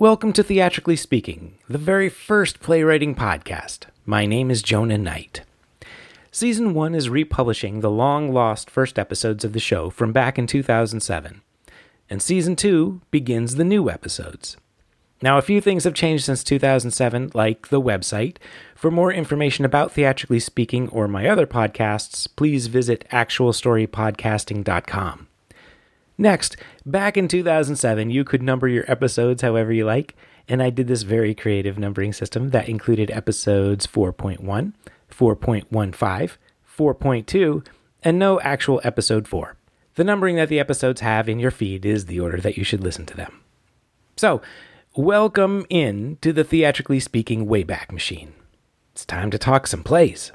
Welcome to Theatrically Speaking, the very first playwriting podcast. My name is Jonah Knight. Season 1 is republishing the long lost first episodes of the show from back in 2007, and Season 2 begins the new episodes. Now, a few things have changed since 2007, like the website. For more information about Theatrically Speaking or my other podcasts, please visit actualstorypodcasting.com. Next, back in 2007, you could number your episodes however you like, and I did this very creative numbering system that included episodes 4.1, 4.15, 4.2, and no actual episode 4. The numbering that the episodes have in your feed is the order that you should listen to them. So, welcome in to the Theatrically Speaking Wayback Machine. It's time to talk some plays.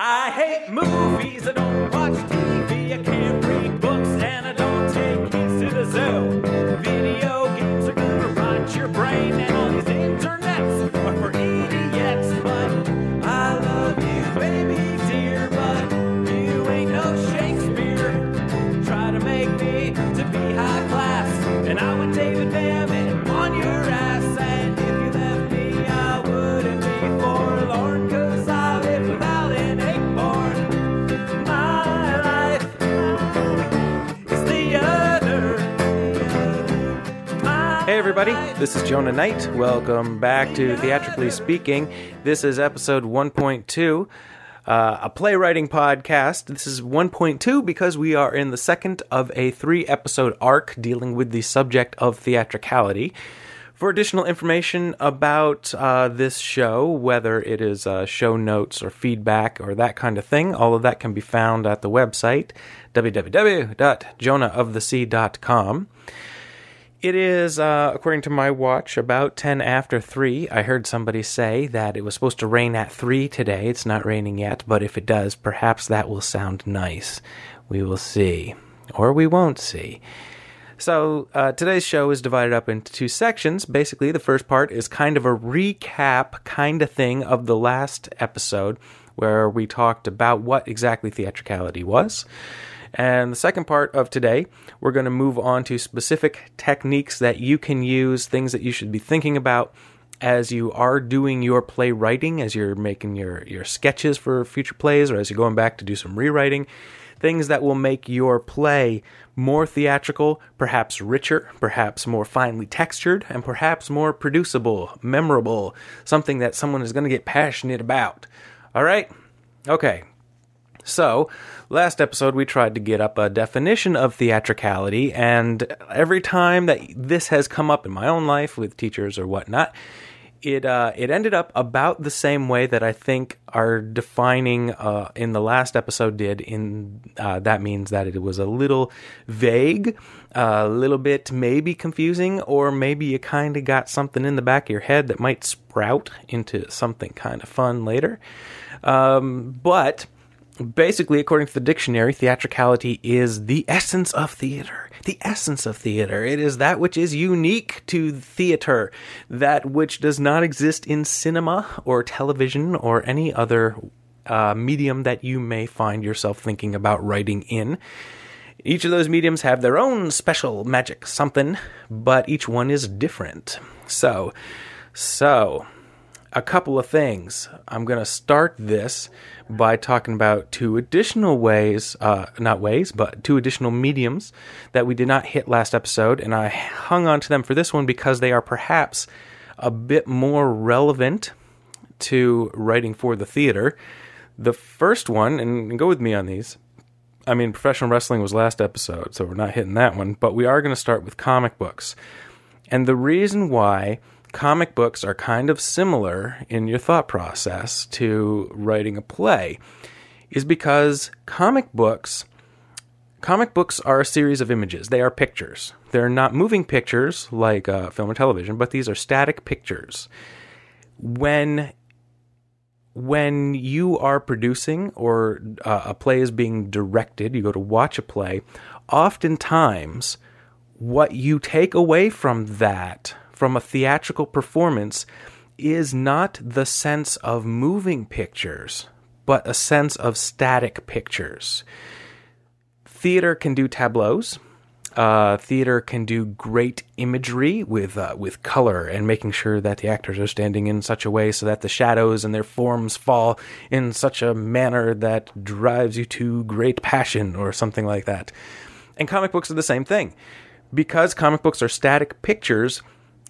I hate movies, I don't watch TV, everybody, this is Jonah Knight. Welcome back to Theatrically Speaking. This is episode 1.2, uh, a playwriting podcast. This is 1.2 because we are in the second of a three episode arc dealing with the subject of theatricality. For additional information about uh, this show, whether it is uh, show notes or feedback or that kind of thing, all of that can be found at the website www.jonahofthesea.com. It is, uh, according to my watch, about 10 after 3. I heard somebody say that it was supposed to rain at 3 today. It's not raining yet, but if it does, perhaps that will sound nice. We will see. Or we won't see. So, uh, today's show is divided up into two sections. Basically, the first part is kind of a recap kind of thing of the last episode, where we talked about what exactly theatricality was. And the second part of today, we're going to move on to specific techniques that you can use, things that you should be thinking about as you are doing your playwriting, as you're making your, your sketches for future plays, or as you're going back to do some rewriting. Things that will make your play more theatrical, perhaps richer, perhaps more finely textured, and perhaps more producible, memorable, something that someone is going to get passionate about. All right? Okay, so, last episode we tried to get up a definition of theatricality, and every time that this has come up in my own life with teachers or whatnot, it uh, it ended up about the same way that I think our defining uh, in the last episode did. In uh, that means that it was a little vague, a little bit maybe confusing, or maybe you kind of got something in the back of your head that might sprout into something kind of fun later. Um, but basically, according to the dictionary, theatricality is the essence of theater. The essence of theater. It is that which is unique to theater, that which does not exist in cinema or television or any other uh, medium that you may find yourself thinking about writing in. Each of those mediums have their own special magic something, but each one is different. So, so a couple of things. I'm going to start this by talking about two additional ways, uh, not ways, but two additional mediums that we did not hit last episode, and I hung on to them for this one because they are perhaps a bit more relevant to writing for the theater. The first one, and go with me on these. I mean, professional wrestling was last episode, so we're not hitting that one, but we are going to start with comic books. And the reason why comic books are kind of similar in your thought process to writing a play is because comic books comic books are a series of images. They are pictures. They're not moving pictures like uh, film or television but these are static pictures. When when you are producing or uh, a play is being directed you go to watch a play oftentimes what you take away from that from a theatrical performance is not the sense of moving pictures, but a sense of static pictures. Theater can do tableaus. Uh, theater can do great imagery with uh, with color and making sure that the actors are standing in such a way so that the shadows and their forms fall in such a manner that drives you to great passion or something like that. And comic books are the same thing. Because comic books are static pictures,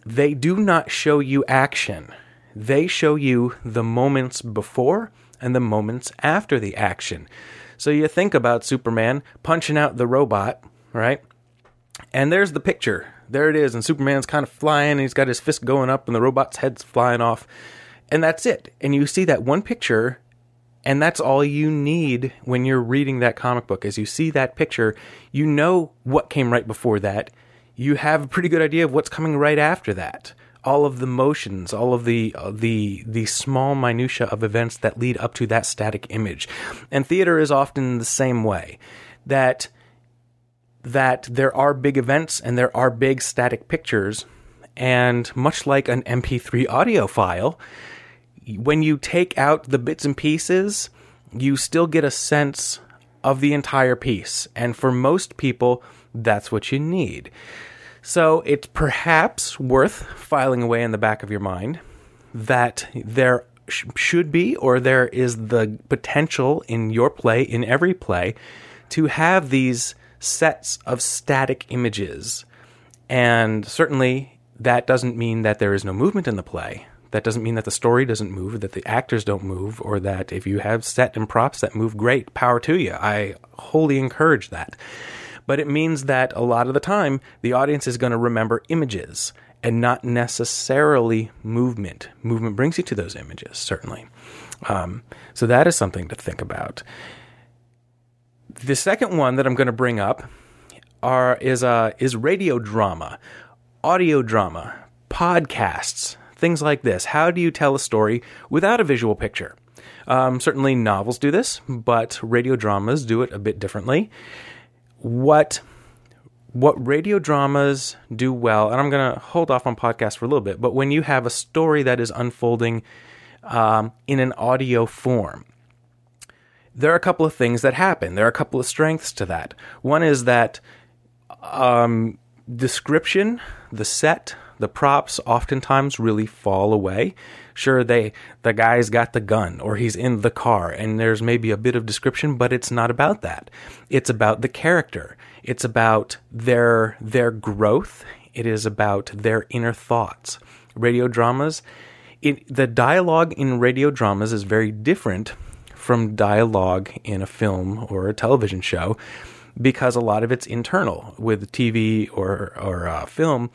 they do not show you action. They show you the moments before and the moments after the action. So you think about Superman punching out the robot, right? And there's the picture. There it is. And Superman's kind of flying, and he's got his fist going up, and the robot's head's flying off. And that's it. And you see that one picture, and that's all you need when you're reading that comic book. As you see that picture, you know what came right before that. You have a pretty good idea of what's coming right after that. All of the motions, all of the uh, the the small minutia of events that lead up to that static image. And theater is often the same way. That that there are big events and there are big static pictures. And much like an MP3 audio file, when you take out the bits and pieces, you still get a sense of the entire piece. And for most people, that's what you need. So it's perhaps worth filing away in the back of your mind that there sh- should be, or there is the potential in your play, in every play, to have these sets of static images. And certainly that doesn't mean that there is no movement in the play. That doesn't mean that the story doesn't move, that the actors don't move, or that if you have set and props that move great, power to you. I wholly encourage that. But it means that a lot of the time, the audience is going to remember images and not necessarily movement. Movement brings you to those images, certainly. Um, so that is something to think about. The second one that I'm going to bring up are is uh, is radio drama, audio drama, podcasts, things like this. How do you tell a story without a visual picture? Um, certainly, novels do this, but radio dramas do it a bit differently. What what radio dramas do well, and I'm going to hold off on podcasts for a little bit, but when you have a story that is unfolding um, in an audio form, there are a couple of things that happen. There are a couple of strengths to that. One is that um, description, the set, the props oftentimes really fall away. Sure, they the guy's got the gun or he's in the car, and there's maybe a bit of description, but it's not about that. It's about the character. It's about their their growth. It is about their inner thoughts. Radio dramas, it, the dialogue in radio dramas is very different from dialogue in a film or a television show because a lot of it's internal. With TV or or uh, film,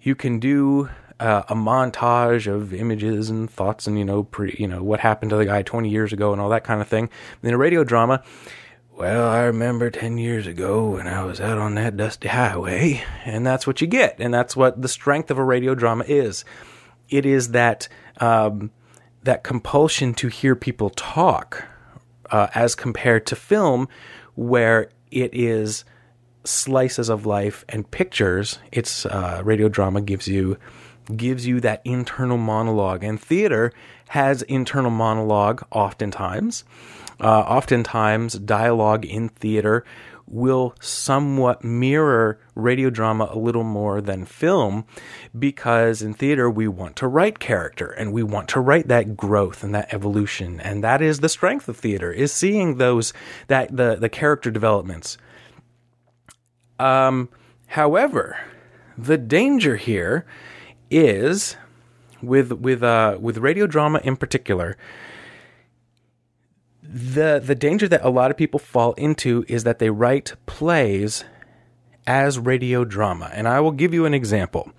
you can do uh, a montage of images and thoughts and you know pre, you know what happened to the guy 20 years ago and all that kind of thing. In a radio drama, well, I remember 10 years ago when I was out on that dusty highway, and that's what you get, and that's what the strength of a radio drama is. It is that um, that compulsion to hear people talk, uh, as compared to film, where it is slices of life and pictures. It's uh, radio drama gives you gives you that internal monologue, and theater has internal monologue oftentimes. Uh, oftentimes, dialogue in theater will somewhat mirror radio drama a little more than film because in theater we want to write character and we want to write that growth and that evolution and that is the strength of theater is seeing those that the the character developments um however the danger here is with with uh with radio drama in particular the the danger that a lot of people fall into is that they write plays as radio drama. And i will give you an example.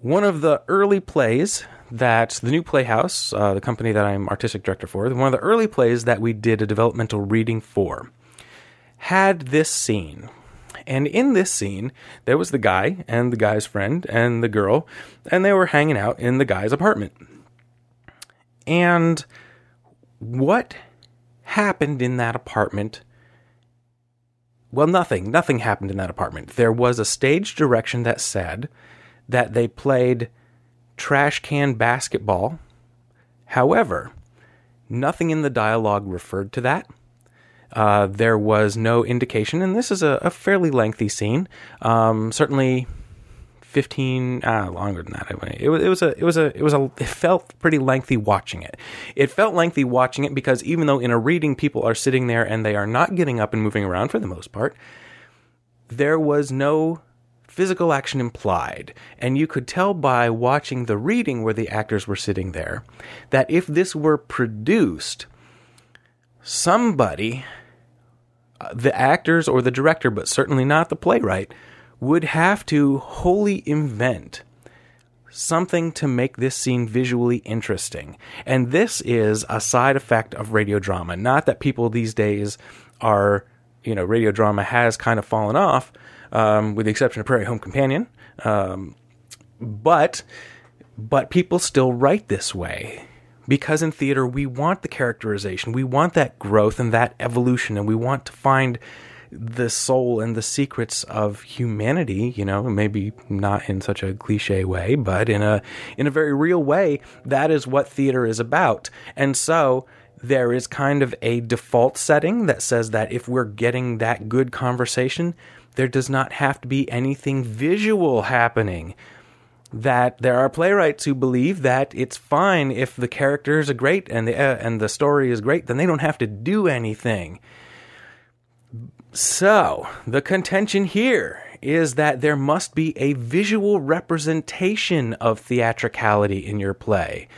One of the early plays that the new playhouse uh, the company that i'm artistic director for one of the early plays that we did a developmental reading for had this scene and in this scene there was the guy and the guy's friend and the girl and they were hanging out in the guy's apartment and what happened in that apartment? Well, nothing. Nothing happened in that apartment. There was a stage direction that said that they played trash can basketball. However, nothing in the dialogue referred to that. Uh, there was no indication, and this is a, a fairly lengthy scene. Um, certainly, fifteen ah, longer than that. It it was a it was a it was a it felt pretty lengthy watching it. It felt lengthy watching it because even though in a reading people are sitting there and they are not getting up and moving around for the most part, there was no physical action implied. And you could tell by watching the reading where the actors were sitting there that if this were produced, somebody, the actors or the director, but certainly not the playwright, would have to wholly invent something to make this scene visually interesting. And this is a side effect of radio drama. Not that people these days are, you know, radio drama has kind of fallen off, um, with the exception of Prairie Home Companion. Um, but but people still write this way because in theater we want the characterization, we want that growth and that evolution, and we want to find the soul and the secrets of humanity. You know, maybe not in such a cliche way, but in a in a very real way. That is what theater is about, and so. There is kind of a default setting that says that if we're getting that good conversation, there does not have to be anything visual happening that there are playwrights who believe that it's fine if the characters are great and the uh, and the story is great, then they don't have to do anything. So, the contention here is that there must be a visual representation of theatricality in your play.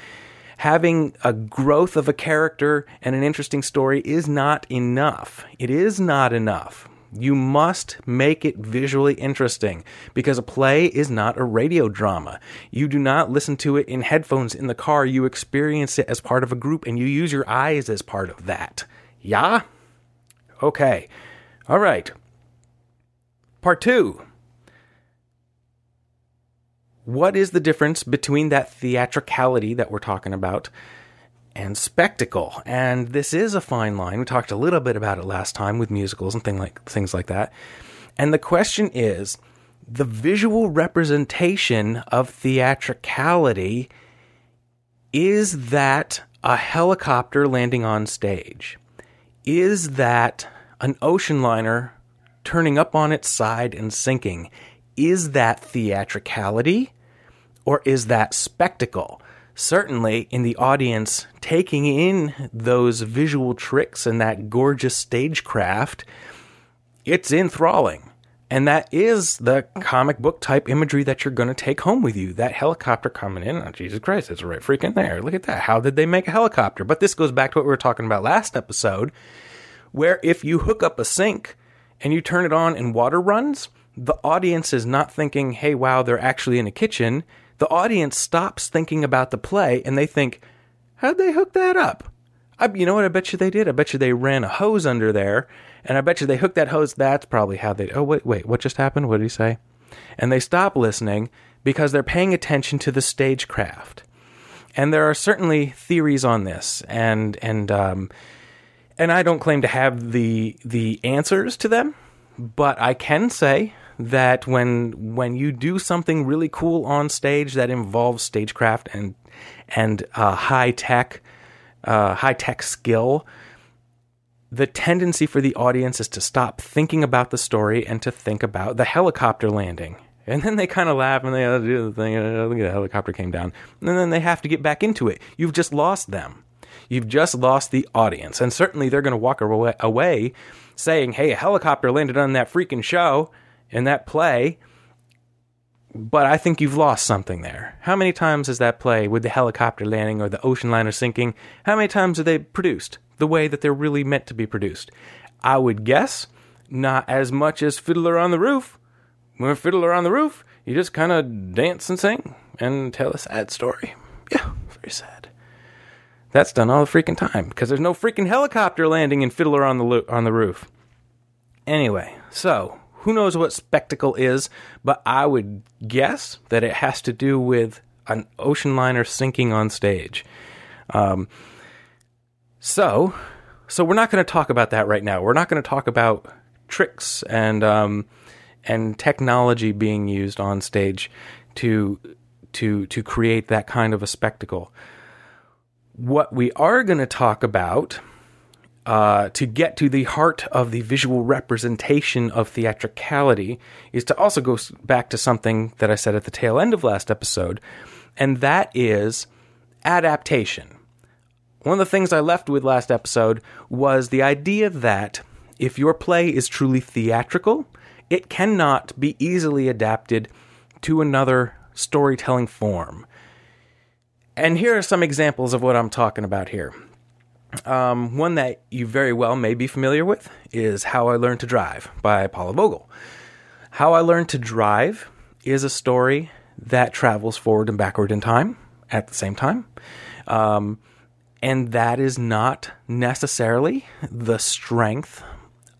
Having a growth of a character and an interesting story is not enough. It is not enough. You must make it visually interesting because a play is not a radio drama. You do not listen to it in headphones in the car. You experience it as part of a group and you use your eyes as part of that. Yeah? Okay. All right. Part two. What is the difference between that theatricality that we're talking about and spectacle. And this is a fine line. We talked a little bit about it last time with musicals and thing like things like that. And the question is the visual representation of theatricality is that a helicopter landing on stage? Is that an ocean liner turning up on its side and sinking? Is that theatricality or is that spectacle? Certainly in the audience taking in those visual tricks and that gorgeous stagecraft, it's enthralling. And that is the comic book type imagery that you're going to take home with you. That helicopter coming in, oh, Jesus Christ, it's right freaking there. Look at that. How did they make a helicopter? But this goes back to what we were talking about last episode, where if you hook up a sink and you turn it on and water runs, the audience is not thinking, hey, wow, they're actually in a kitchen the audience stops thinking about the play and they think, how'd they hook that up? I, you know what I bet you they did? I bet you they ran a hose under there and I bet you they hooked that hose. That's probably how they. Oh, wait, wait, what just happened? What did he say? And they stop listening because they're paying attention to the stagecraft. And there are certainly theories on this, and and um, and I don't claim to have the the answers to them, but I can say that when when you do something really cool on stage that involves stagecraft and and uh, high tech uh, high tech skill, the tendency for the audience is to stop thinking about the story and to think about the helicopter landing. And then they kind of laugh and they uh, do the thing. Uh, look at the helicopter came down. And then they have to get back into it. You've just lost them. You've just lost the audience. And certainly they're going to walk away saying, hey, a helicopter landed on that freaking show in that play, but I think you've lost something there. How many times has that play with the helicopter landing or the ocean liner sinking, how many times are they produced the way that they're really meant to be produced? I would guess not as much as Fiddler on the Roof. When Fiddler on the Roof, you just kind of dance and sing and tell a sad story. Yeah, very sad. That's done all the freaking time because there's no freaking helicopter landing in Fiddler on the lo- on the Roof. Anyway, so who knows what spectacle is, but I would guess that it has to do with an ocean liner sinking on stage. Um, so, so we're not going to talk about that right now. We're not going to talk about tricks and um, and technology being used on stage to to to create that kind of a spectacle. What we are going to talk about uh, to get to the heart of the visual representation of theatricality is to also go back to something that I said at the tail end of last episode, and that is adaptation. One of the things I left with last episode was the idea that if your play is truly theatrical, it cannot be easily adapted to another storytelling form. And here are some examples of what I'm talking about here. Um, one that you very well may be familiar with is How I Learned to Drive by Paula Vogel. How I Learned to Drive is a story that travels forward and backward in time at the same time. Um, and that is not necessarily the strength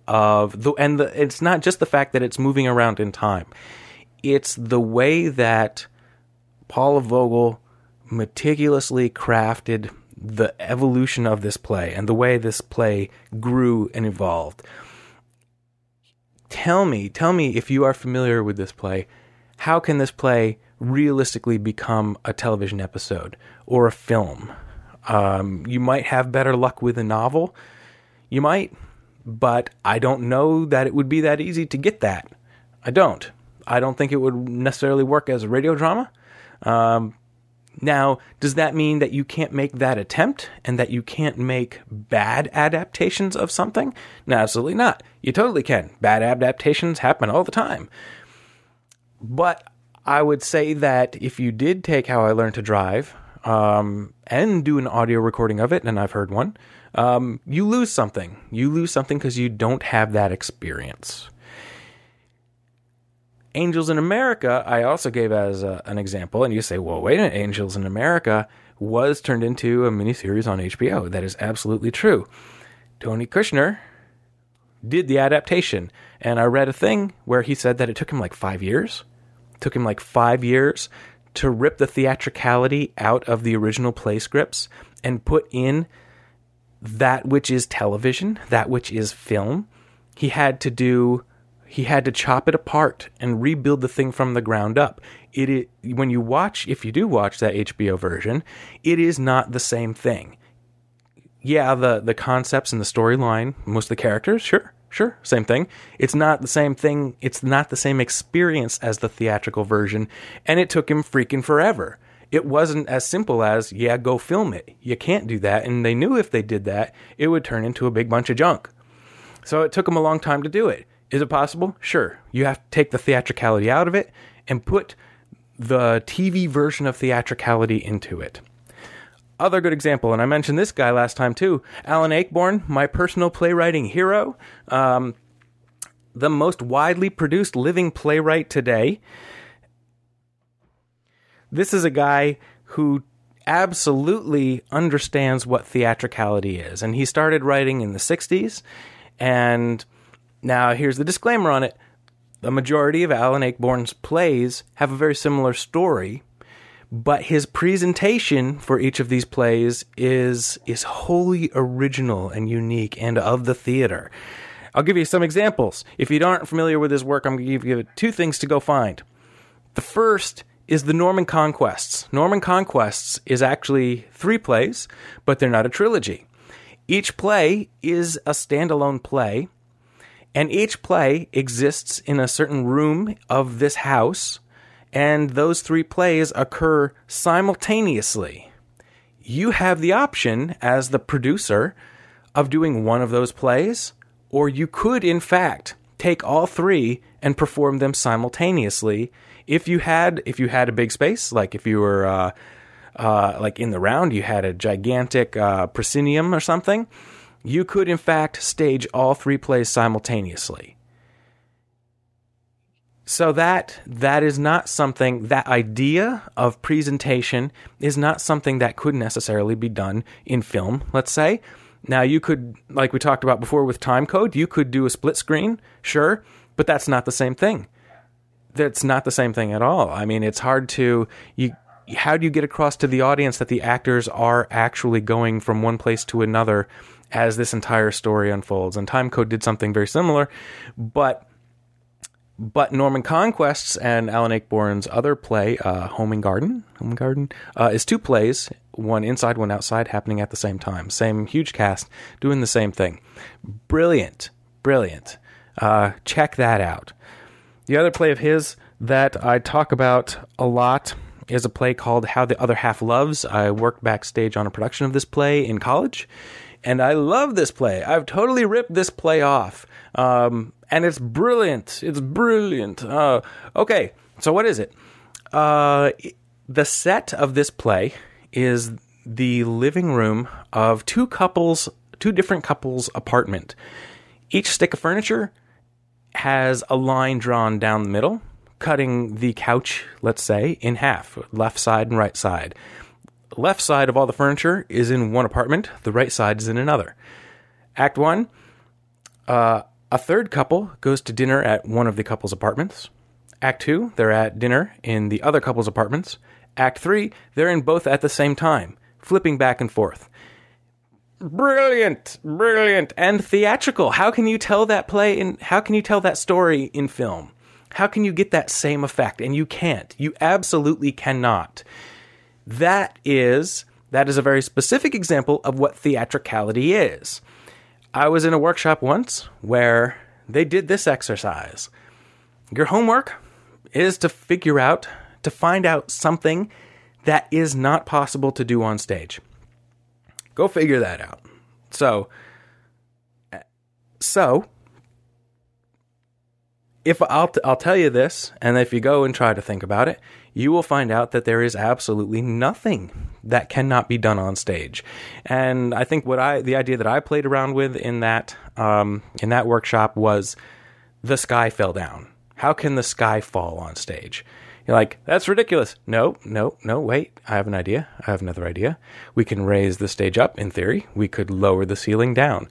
of the and the, it's not just the fact that it's moving around in time. It's the way that Paula Vogel meticulously crafted the evolution of this play and the way this play grew and evolved. Tell me, tell me if you are familiar with this play, how can this play realistically become a television episode or a film? Um, you might have better luck with a novel. You might, but I don't know that it would be that easy to get that. I don't. I don't think it would necessarily work as a radio drama. Um, now, does that mean that you can't make that attempt and that you can't make bad adaptations of something? No, absolutely not. You totally can. Bad adaptations happen all the time. But I would say that if you did take How I Learned to Drive um, and do an audio recording of it, and I've heard one, um, you lose something. You lose something because you don't have that experience. Angels in America, I also gave as a, an example, and you say, well, wait a minute, Angels in America was turned into a miniseries on HBO. That is absolutely true. Tony Kushner did the adaptation, and I read a thing where he said that it took him like five years. It took him like five years to rip the theatricality out of the original play scripts and put in that which is television, that which is film. He had to do he had to chop it apart and rebuild the thing from the ground up. It when you watch, if you do watch that HBO version, it is not the same thing. Yeah, the the concepts and the storyline, most of the characters, sure, sure, same thing. It's not the same thing. It's not the same experience as the theatrical version, and it took him freaking forever. It wasn't as simple as, yeah, go film it. You can't do that, and they knew if they did that, it would turn into a big bunch of junk. So it took him a long time to do it. Is it possible? Sure. You have to take the theatricality out of it and put the TV version of theatricality into it. Other good example, and I mentioned this guy last time too Alan Ayckbourn, my personal playwriting hero, um, the most widely produced living playwright today. This is a guy who absolutely understands what theatricality is, and he started writing in the 60s and now, here's the disclaimer on it. The majority of Alan Ayckbourn's plays have a very similar story, but his presentation for each of these plays is is wholly original and unique and of the theater. I'll give you some examples. If you aren't familiar with his work, I'm going to give you two things to go find. The first is the Norman Conquests. Norman Conquests is actually three plays, but they're not a trilogy. Each play is a standalone play and each play exists in a certain room of this house, and those three plays occur simultaneously. You have the option as the producer of doing one of those plays, or you could, in fact, take all three and perform them simultaneously if you had if you had a big space like if you were uh, uh, like in the round you had a gigantic uh, proscenium or something you could in fact stage all three plays simultaneously. So that that is not something that idea of presentation is not something that could necessarily be done in film, let's say. Now you could like we talked about before with time code, you could do a split screen, sure, but that's not the same thing. That's not the same thing at all. I mean, it's hard to you how do you get across to the audience that the actors are actually going from one place to another as this entire story unfolds. And Time Code did something very similar, but but Norman Conquests and Alan Ayckbourn's other play, uh, Home and Garden, Home and Garden, uh, is two plays one inside, one outside, happening at the same time. Same huge cast doing the same thing. Brilliant, brilliant. Uh, check that out. The other play of his that I talk about a lot is a play called How the Other Half Loves. I worked backstage on a production of this play in college, and I love this play. I've totally ripped this play off. Um, and it's brilliant. It's brilliant. Uh, okay, so what is it? Uh, the set of this play is the living room of two couples, two different couples' apartment. Each stick of furniture has a line drawn down the middle, cutting the couch, let's say, in half, left side and right side. Left side of all the furniture is in one apartment, the right side is in another. Act one, uh, a third couple goes to dinner at one of the couple's apartments. Act two, they're at dinner in the other couple's apartments. Act three, they're in both at the same time, flipping back and forth. Brilliant, brilliant, and theatrical. How can you tell that play in, how can you tell that story in film? How can you get that same effect? And you can't. You absolutely cannot. That is, that is a very specific example of what theatricality is. I was in a workshop once where they did this exercise. Your homework is to figure out, to find out something that is not possible to do on stage. Go figure that out. So, so if I'll t- I'll tell you this, and if you go and try to think about it, you will find out that there is absolutely nothing that cannot be done on stage. And I think what I the idea that I played around with in that um, in that workshop was the sky fell down. How can the sky fall on stage? You're like, that's ridiculous. No, no, no, wait. I have an idea. I have another idea. We can raise the stage up in theory. We could lower the ceiling down.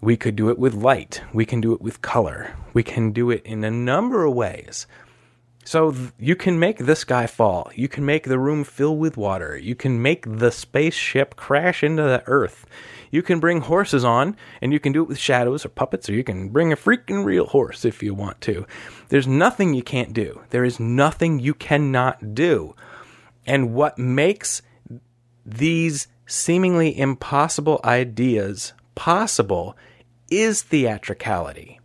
We could do it with light. We can do it with color. We can do it in a number of ways. So th- you can make the sky fall. You can make the room fill with water. You can make the spaceship crash into the earth. You can bring horses on, and you can do it with shadows or puppets, or you can bring a freaking real horse if you want to. There's nothing you can't do. There is nothing you cannot do. And what makes these seemingly impossible ideas possible is theatricality.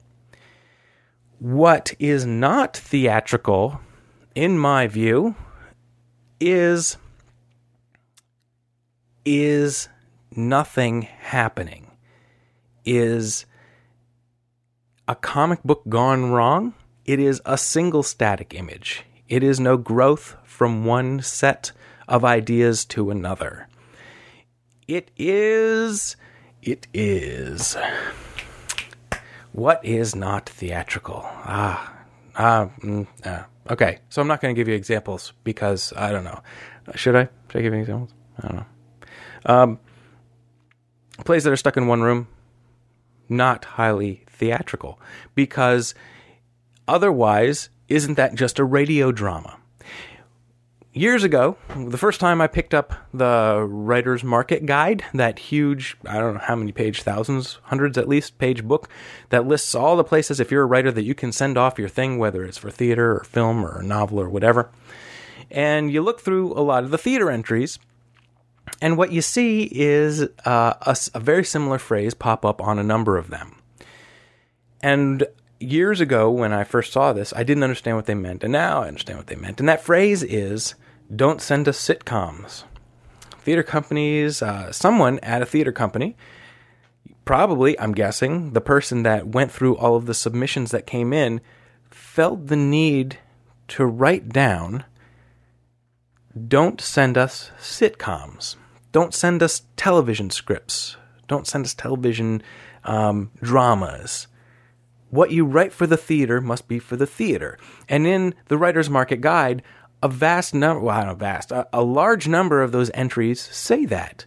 What is not theatrical, in my view, is is nothing happening. Is a comic book gone wrong? It is a single static image. It is no growth from one set of ideas to another. It is. It is. What is not theatrical? Ah, ah, mm, ah. Okay, so I'm not going to give you examples because I don't know. Should I? Should I give you examples? I don't know. Um, plays that are stuck in one room, not highly theatrical because otherwise, isn't that just a radio drama? Years ago, the first time I picked up the Writer's Market Guide, that huge, I don't know how many page, thousands, hundreds at least, page book that lists all the places, if you're a writer, that you can send off your thing, whether it's for theater or film or novel or whatever. And you look through a lot of the theater entries, and what you see is uh, a, a very similar phrase pop up on a number of them. And years ago, when I first saw this, I didn't understand what they meant, and now I understand what they meant. And that phrase is don't send us sitcoms. Theater companies, uh, someone at a theater company, probably, I'm guessing, the person that went through all of the submissions that came in, felt the need to write down don't send us sitcoms. Don't send us television scripts. Don't send us television um, dramas. What you write for the theater must be for the theater. And in the Writer's Market Guide, a vast number, well, not vast, a, a large number of those entries say that.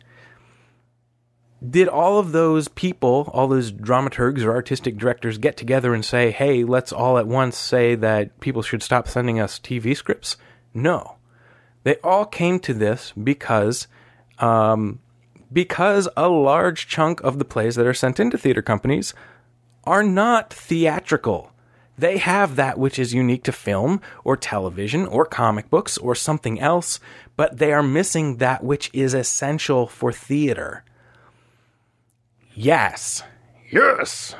Did all of those people, all those dramaturgs or artistic directors get together and say, hey, let's all at once say that people should stop sending us TV scripts? No. They all came to this because um, because a large chunk of the plays that are sent into theater companies are not theatrical. They have that which is unique to film or television or comic books or something else, but they are missing that which is essential for theater. Yes. Yes.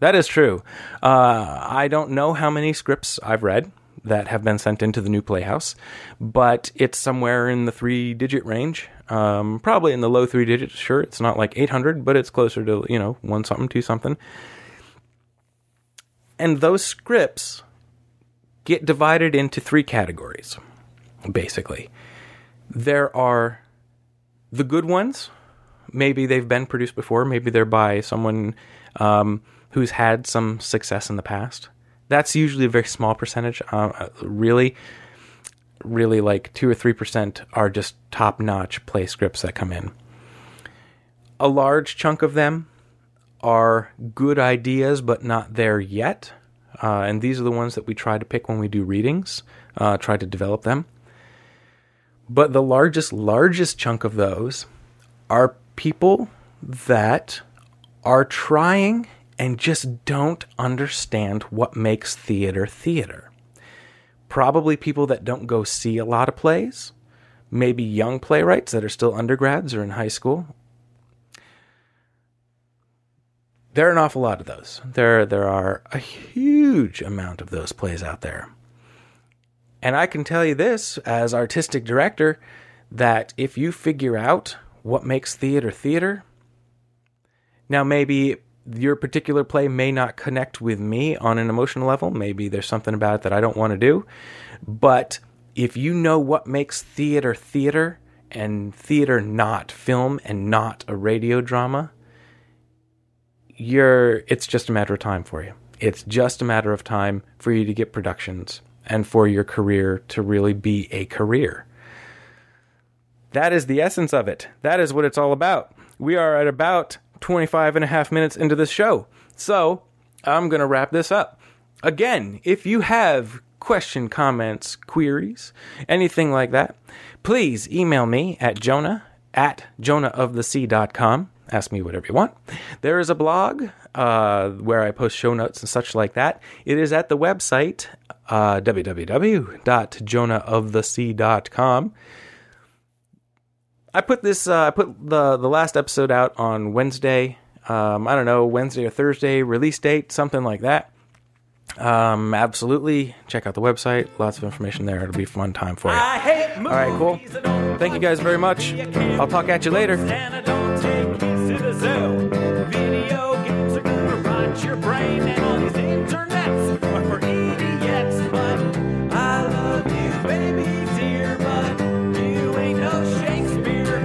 That is true. Uh, I don't know how many scripts I've read that have been sent into the new Playhouse, but it's somewhere in the three digit range. Um, probably in the low three digits. Sure, it's not like 800, but it's closer to, you know, one something, two something. And those scripts get divided into three categories, basically. There are the good ones. Maybe they've been produced before. Maybe they're by someone um, who's had some success in the past. That's usually a very small percentage. Uh, really, really like two or three percent are just top notch play scripts that come in. A large chunk of them are good ideas, but not there yet. Uh, and these are the ones that we try to pick when we do readings, uh, try to develop them. But the largest, largest chunk of those are people that are trying and just don't understand what makes theater theater. Probably people that don't go see a lot of plays, maybe young playwrights that are still undergrads or in high school. There are an awful lot of those. There, there are a huge amount of those plays out there. And I can tell you this as artistic director that if you figure out what makes theater theater, now maybe your particular play may not connect with me on an emotional level. Maybe there's something about it that I don't want to do. But if you know what makes theater theater and theater not film and not a radio drama, you're it's just a matter of time for you. It's just a matter of time for you to get productions and for your career to really be a career. That is the essence of it. That is what it's all about. We are at about 25 and a half minutes into this show. So I'm going to wrap this up. Again, if you have question, comments, queries, anything like that, please email me at jonah at jonahofthesea.com. Ask me whatever you want. There is a blog uh, where I post show notes and such like that. It is at the website uh, www.jonahofthesea.com. I put this. Uh, I put the the last episode out on Wednesday. Um, I don't know Wednesday or Thursday release date, something like that. Um, absolutely, check out the website. Lots of information there. It'll be a fun time for you. All right, cool. movies that don't Thank you guys very much. I'll talk at you later the zoo. Video games are gonna rot your brain, and all these internets are for idiots. But I love you, baby dear, but you ain't no Shakespeare.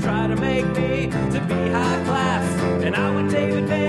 Try to make me to be high class, and I would David Bay.